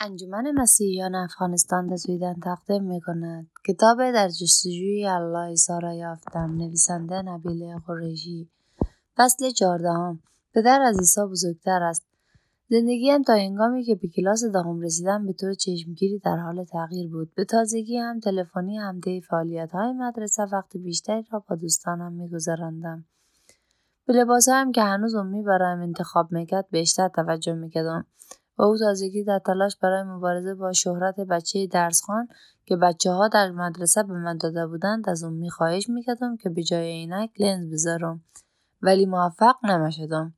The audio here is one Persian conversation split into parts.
انجمن مسیحیان افغانستان در سویدن تقدیم می کند کتاب در جستجوی الله را یافتم. نویسنده نبیل قریشی. فصل چهاردهم. پدر از عیسی بزرگتر است. زندگیم تا هنگامی که به کلاس دهم رسیدم به طور چشمگیری در حال تغییر بود. به تازگی هم تلفنی هم فعالیت های مدرسه وقت بیشتری را با دوستانم میگذراندم. به لباسهایم که هنوز امی برایم انتخاب می‌کرد بیشتر توجه می‌کردم. و او تازگی در تلاش برای مبارزه با شهرت بچه درسخوان که بچه ها در مدرسه به من داده بودند از امی خواهش می‌کردم که به جای عینک لنز بذارم. ولی موفق نمی‌شدم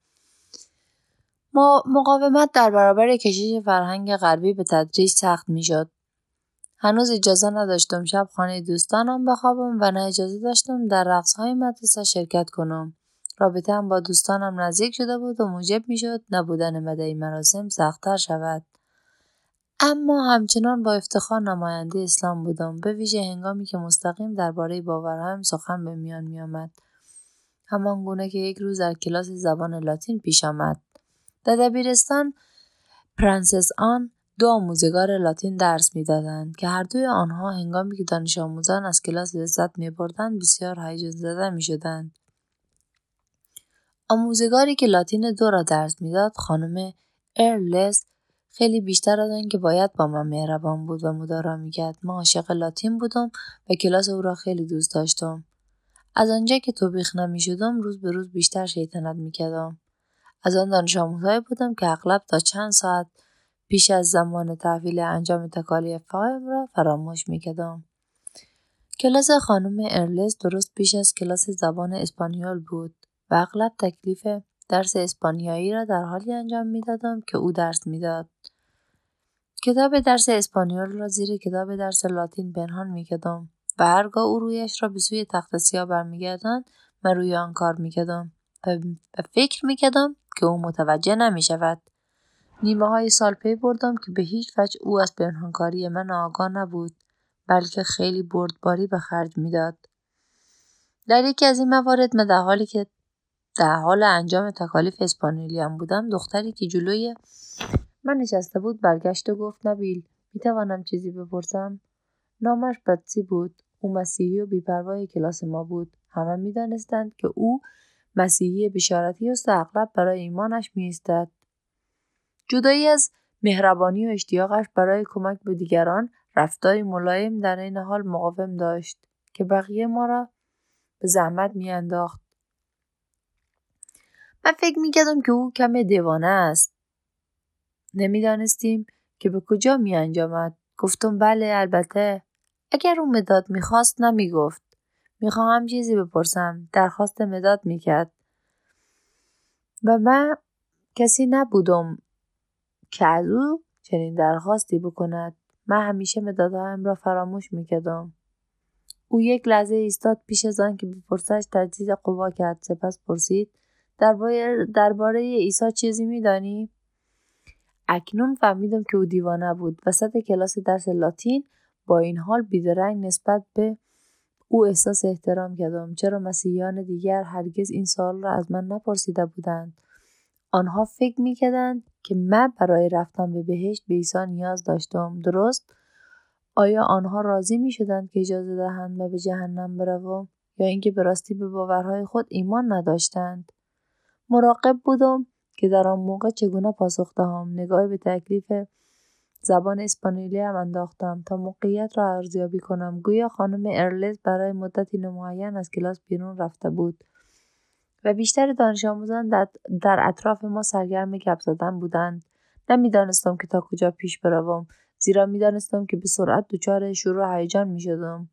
مقاومت در برابر کشش فرهنگ غربی به تدریج سخت می‌شد هنوز اجازه نداشتم شب خانه دوستانم بخوابم و نه اجازه داشتم در رقصهای مدرسه شرکت کنم. هم با دوستانم نزدیک شده بود و موجب می‌شد نبودن مدعی مراسم سختتر شود. اما همچنان با افتخار نماینده اسلام بودم. به ویژه هنگامی که مستقیم درباره باورهایم سخن به میان میآمد. همان گونه که یک روز در کلاس زبان لاتین پیش آمد. در دبیرستان پرنسس آن دو آموزگار لاتین درس می‌دادند که هر دوی آنها هنگامی که دانش آموزان از کلاس لذت میبردند بسیار هیجان زده می‌شدند. آموزگاری که لاتین دو را درس می‌داد خانم ارلس خیلی بیشتر از که باید با من مهربان بود و مدارا می‌کرد. ما عاشق لاتین بودم و کلاس او را خیلی دوست داشتم. از آنجا که توبیخ نمی‌شدم روز به روز بیشتر شیطنت می‌کردم. از آن دانش آموزهایی بودم که اغلب تا چند ساعت پیش از زمان تحویل انجام تکالیفهایم را فراموش می‌کردم. کلاس خانم ارلس درست پیش از کلاس زبان اسپانیول بود. و اغلب تکلیف درس اسپانیایی را در حالی انجام می‌دادم که او درس می‌داد. کتاب درس اسپانیول را زیر کتاب درس لاتین پنهان می‌کردم و هرگاه او رویش را به سوی تخت سیاه برمیگرداند من روی آن کار می‌کردم و فکر می‌کردم که او متوجه نمی‌شود. نیمه های سال پی بردم که به هیچ وجه او از پنهانکاری من آگاه نبود بلکه خیلی بردباری به خرج می‌داد. در یکی از این موارد من در حالی که در حال انجام تکالیف اسپانیولی هم بودم دختری که جلوی من نشسته بود برگشت و گفت نبیل می‌توانم چیزی بپرسم؟ نامش بطسی بود او مسیحی و بیپروای کلاس ما بود. همه می‌دانستند که او مسیحی بشارتی است و اغلب برای ایمانش میایستد. جدایی از مهربانی و اشتیاقش برای کمک به دیگران رفتاری ملایم در این حال مقاوم داشت که بقیه ما را به زحمت میانداخت. من فکر می‌کردم که او کم دیوانه است. نمی‌دانستیم که به کجا می انجامد. گفتم بله البته. اگر او مداد می‌خواست نمی‌گفت. می‌خواهم چیزی بپرسم. درخواست مداد می‌کرد. و من کسی نبودم که از او چنین درخواستی بکند. من همیشه مدادهایم را فراموش می‌کردم. او یک لحظه ایستاد پیش از آن که بپرسش تجدید قوا کرد سپس پرسید درباره عیسی چیزی میدانی؟ اکنون فهمیدم که او دیوانه بود. وسط کلاس درس لاتین با این حال بیدرنگ نسبت به او احساس احترام کردم چرا مسیحیان دیگر هرگز این سوال را از من نپرسیده بودند. آنها فکر می‌کردند که من برای رفتن به بهشت به عیسی نیاز داشتم. درست؟ آیا آنها راضی می شدند که اجازه دهند و به جهنم بروم یا اینکه به راستی به باورهای خود ایمان نداشتند؟ مراقب بودم که در آن موقع چگونه پاسخ دهم. نگاهی به تکلیف زبان اسپانیولی هم انداختم تا موقعیت را ارزیابی کنم. گویا خانم ارلز برای مدتی نمایان از کلاس بیرون رفته بود و بیشتر دانش آموزان در, اطراف ما سرگرم گپ زدن بودند. نمی‌دانستم که تا کجا پیش بروم زیرا می‌دانستم که به سرعت دچار شروع هیجان می‌شدم.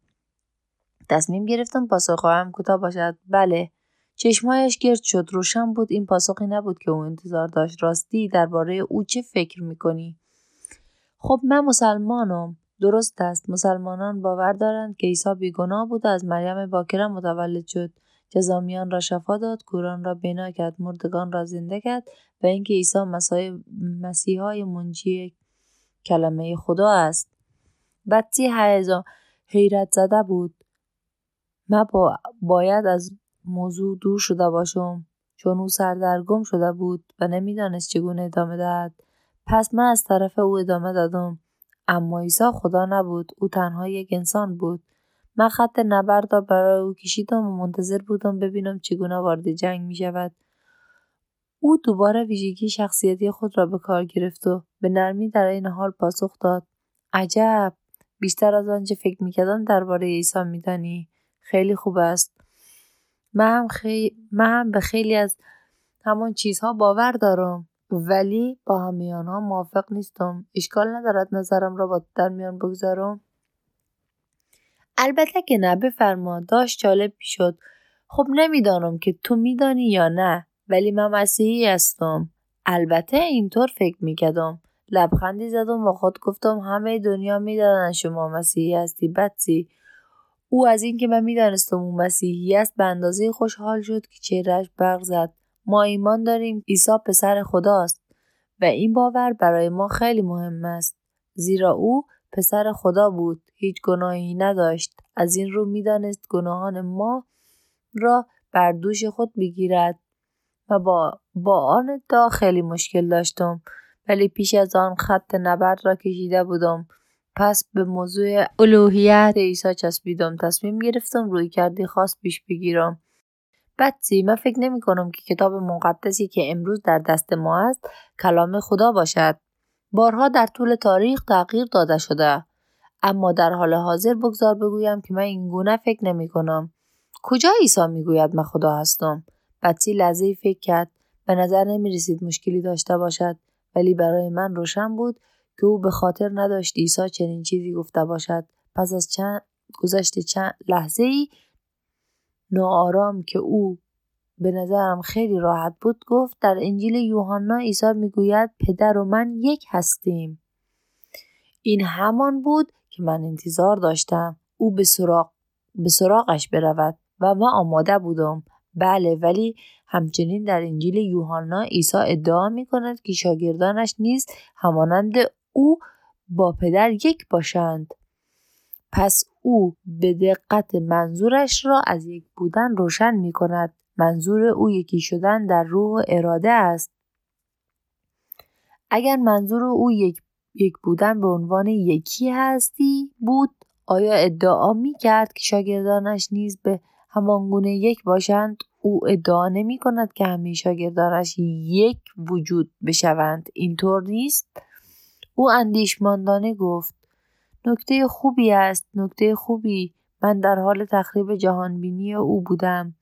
تصمیم گرفتم پاسخهایم کوتاه باشد. بله. چشمهایش گرد شد. روشن بود. این پاسخی نبود که او انتظار داشت. راستی درباره او چه فکر می‌کنی؟ خب من مسلمانم. درست است. مسلمانان باور دارند که عیسی بیگناه بود و از مریم باکره متولد شد. جزامیان را شفا داد. کوران را بنا کرد. مردگان را زنده کرد و اینکه عیسی مسیحای منجی کلمه خدا است. بطی حیرت زده بود. من با باید از موضوع دور شده باشم. چون او سردرگم شده بود و نمی‌دانست چگونه ادامه دهد. پس من از طرف او ادامه دادم. اما عیسی خدا نبود. او تنها یک انسان بود. من خط نبرد را برای او کشیدم و منتظر بودم ببینم چگونه وارد جنگ می شود. او دوباره ویژگی شخصیتی خود را به کار گرفت و به نرمی در این حال پاسخ داد. عجب! بیشتر از آنچه فکر می‌کردم درباره عیسی میدانی. خیلی خوب است. من هم, خی... من به خیلی از همان چیزها باور دارم ولی با همه آنها موافق نیستم. اشکال ندارد نظرم را با در میان بگذارم. البته که نه بفرما. داشت جالب شد. خب نمی‌دانم که تو میدانی یا نه ولی من مسیحی هستم. البته اینطور فکر می‌کردم. لبخندی زدم و خود گفتم همه دنیا می‌دانند شما مسیحی هستی بطسی او از اینکه من می‌دانستم او مسیحی است به اندازه خوشحال شد که چهرهش برق زد. ما ایمان داریم عیسی پسر خداست و این باور برای ما خیلی مهم است. زیرا او پسر خدا بود هیچ گناهی نداشت. از این رو می‌دانست گناهان ما را بر دوش خود بگیرد و با با آن ادعا خیلی مشکل داشتم. ولی پیش از آن خط نبرد را کشیده بودم. پس به موضوع الوهیت عیسی چسبیدم تصمیم گرفتم روی کردی خاص پیش بگیرم. بطسی من فکر نمی کنم که کتاب مقدسی که امروز در دست ما است کلام خدا باشد. بارها در طول تاریخ تغییر داده شده. اما در حال حاضر بگذار بگویم که من این گونه فکر نمی کنم. کجا عیسی می‌گوید من خدا هستم؟ بطسی لحظه فکر کرد. به نظر نمی رسید مشکلی داشته باشد ولی برای من روشن بود که او به خاطر نداشت عیسی چنین چیزی گفته باشد. پس از چند گذشت چند لحظه ای ناآرام که او به نظرم خیلی راحت بود گفت در انجیل یوحنا عیسی می‌گوید پدر و من یک هستیم. این همان بود که من انتظار داشتم او به سراغ به سراغش برود و من آماده بودم. بله ولی همچنین در انجیل یوحنا عیسی ادعا می کند که شاگردانش نیز همانند او با پدر یک باشند. پس او به دقت منظورش را از یک بودن روشن می کند منظور او یکی شدن در روح و اراده است. اگر منظور او یک, یک بودن به عنوان یکی هستی بود آیا ادعا می کرد که شاگردانش نیز به همان گونه یک باشند؟ او ادعا نمی کند که همه شاگردانش یک وجود بشوند. اینطور نیست؟ او اندیشماندانه گفت نکته خوبی است نکته خوبی. من در حال تخریب جهانبینی او بودم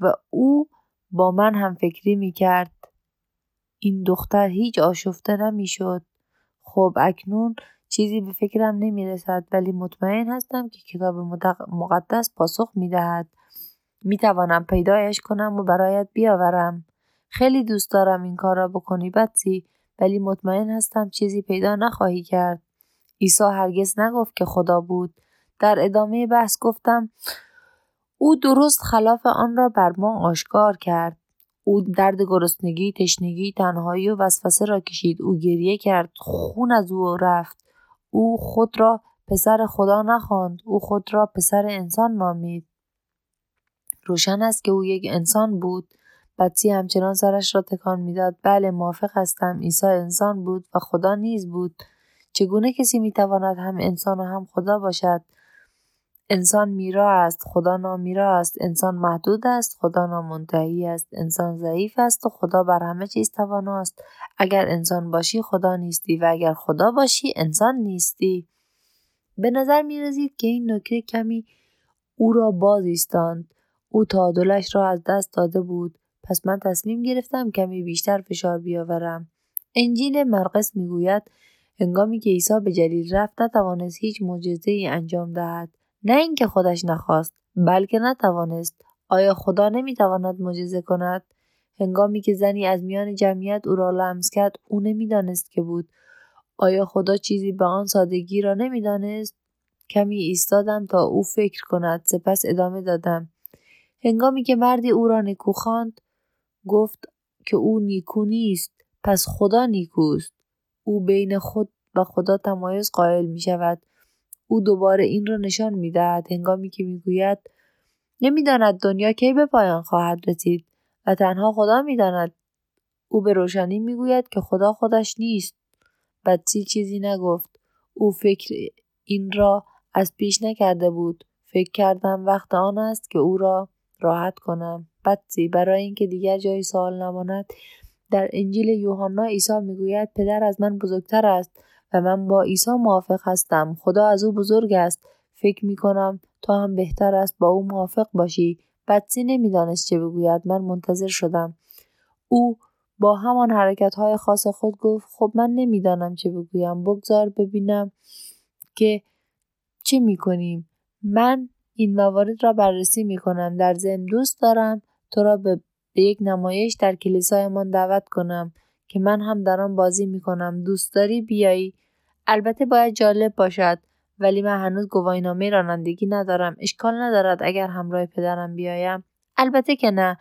و او با من هم فکری می کرد این دختر هیچ آشفته نمی شد خب اکنون چیزی به فکرم نمی رسد ولی مطمئن هستم که کتاب مقدس پاسخ می دهد می توانم پیدایش کنم و برایت بیاورم. خیلی دوست دارم این کار را بکنی بطسی. ولی مطمئن هستم چیزی پیدا نخواهی کرد. عیسی هرگز نگفت که خدا بود. در ادامه بحث گفتم او درست خلاف آن را بر ما آشکار کرد. او درد گرسنگی، تشنگی، تنهایی و وسوسه را کشید. او گریه کرد. خون از او رفت. او خود را پسر خدا نخواند. او خود را پسر انسان نامید. روشن است که او یک انسان بود بطی همچنان سرش را تکان می‌داد. بله موافق هستم. عیسی انسان بود و خدا نیز بود. چگونه کسی می‌تواند هم انسان و هم خدا باشد؟ انسان میرا است. خدا نامیرا است. انسان محدود است. خدا نامنتهی است. انسان ضعیف است و خدا بر همه چیز تواناست. اگر انسان باشی خدا نیستی و اگر خدا باشی انسان نیستی. به نظر می که این نکته کمی او را باز ایستاند او تعادلش را از دست داده بود. پس من تصمیم گرفتم کمی بیشتر فشار بیاورم. انجیل مرقس می‌گوید هنگامی که عیسی به جلیل رفت نتوانست هیچ معجزه ای انجام دهد. نه اینکه خودش نخواست بلکه نتوانست. آیا خدا نمی‌تواند معجزه کند؟ هنگامی که زنی از میان جمعیت او را لمس کرد او نمی‌دانست که بود. آیا خدا چیزی به آن سادگی را نمی‌دانست؟ کمی ایستادم تا او فکر کند. سپس ادامه دادم. هنگامی که مردی او را نیکو خواند گفت که او نیکو نیست پس خدا نیکوست او بین خود و خدا تمایز قائل می شود او دوباره این را نشان می دهد هنگامی که می گوید نمی‌داند دنیا کی به پایان خواهد رسید و تنها خدا می‌داند او به روشنی می‌گوید که خدا خودش نیست بچی چیزی نگفت. او فکر این را از پیش نکرده بود. فکر کردم وقت آن است که او را راحت کنم. بچی برای اینکه دیگر جایی سوال نماند در انجیل یوحنا عیسی می‌گوید پدر از من بزرگتر است و من با عیسی موافق هستم. خدا از او بزرگ است. فکر می کنم تو هم بهتر است. با او موافق باشی. بچی نمی‌دانست چه بگوید. من منتظر شدم. او با همان حرکت های خاص خود گفت خب من نمی‌دانم چه بگویم. بگذار ببینم که چه می کنیم من این موارد را بررسی می کنم در ضمن دوست دارم. تو را به یک نمایش در کلیسایمان دعوت کنم که من هم در آن بازی می کنم دوست داری بیایی؟ البته باید جالب باشد ولی من هنوز گواهینامه رانندگی ندارم. اشکال ندارد اگر همراه پدرم بیایم. البته که نه.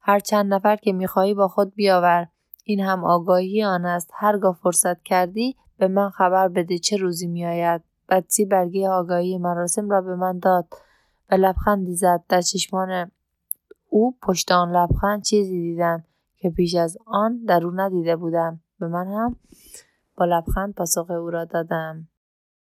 هر چند نفر که می‌خواهی با خود بیاور. این هم آگاهی آن است. هرگاه فرصت کردی به من خبر بده چه روزی میآید. بچی برگه آگاهی مراسم را به من داد و لبخندی زد در چشمان او پشت آن لبخند چیزی دیدم که پیش از آن در او ندیده بودم. به من هم با لبخند پاسخ او را دادم.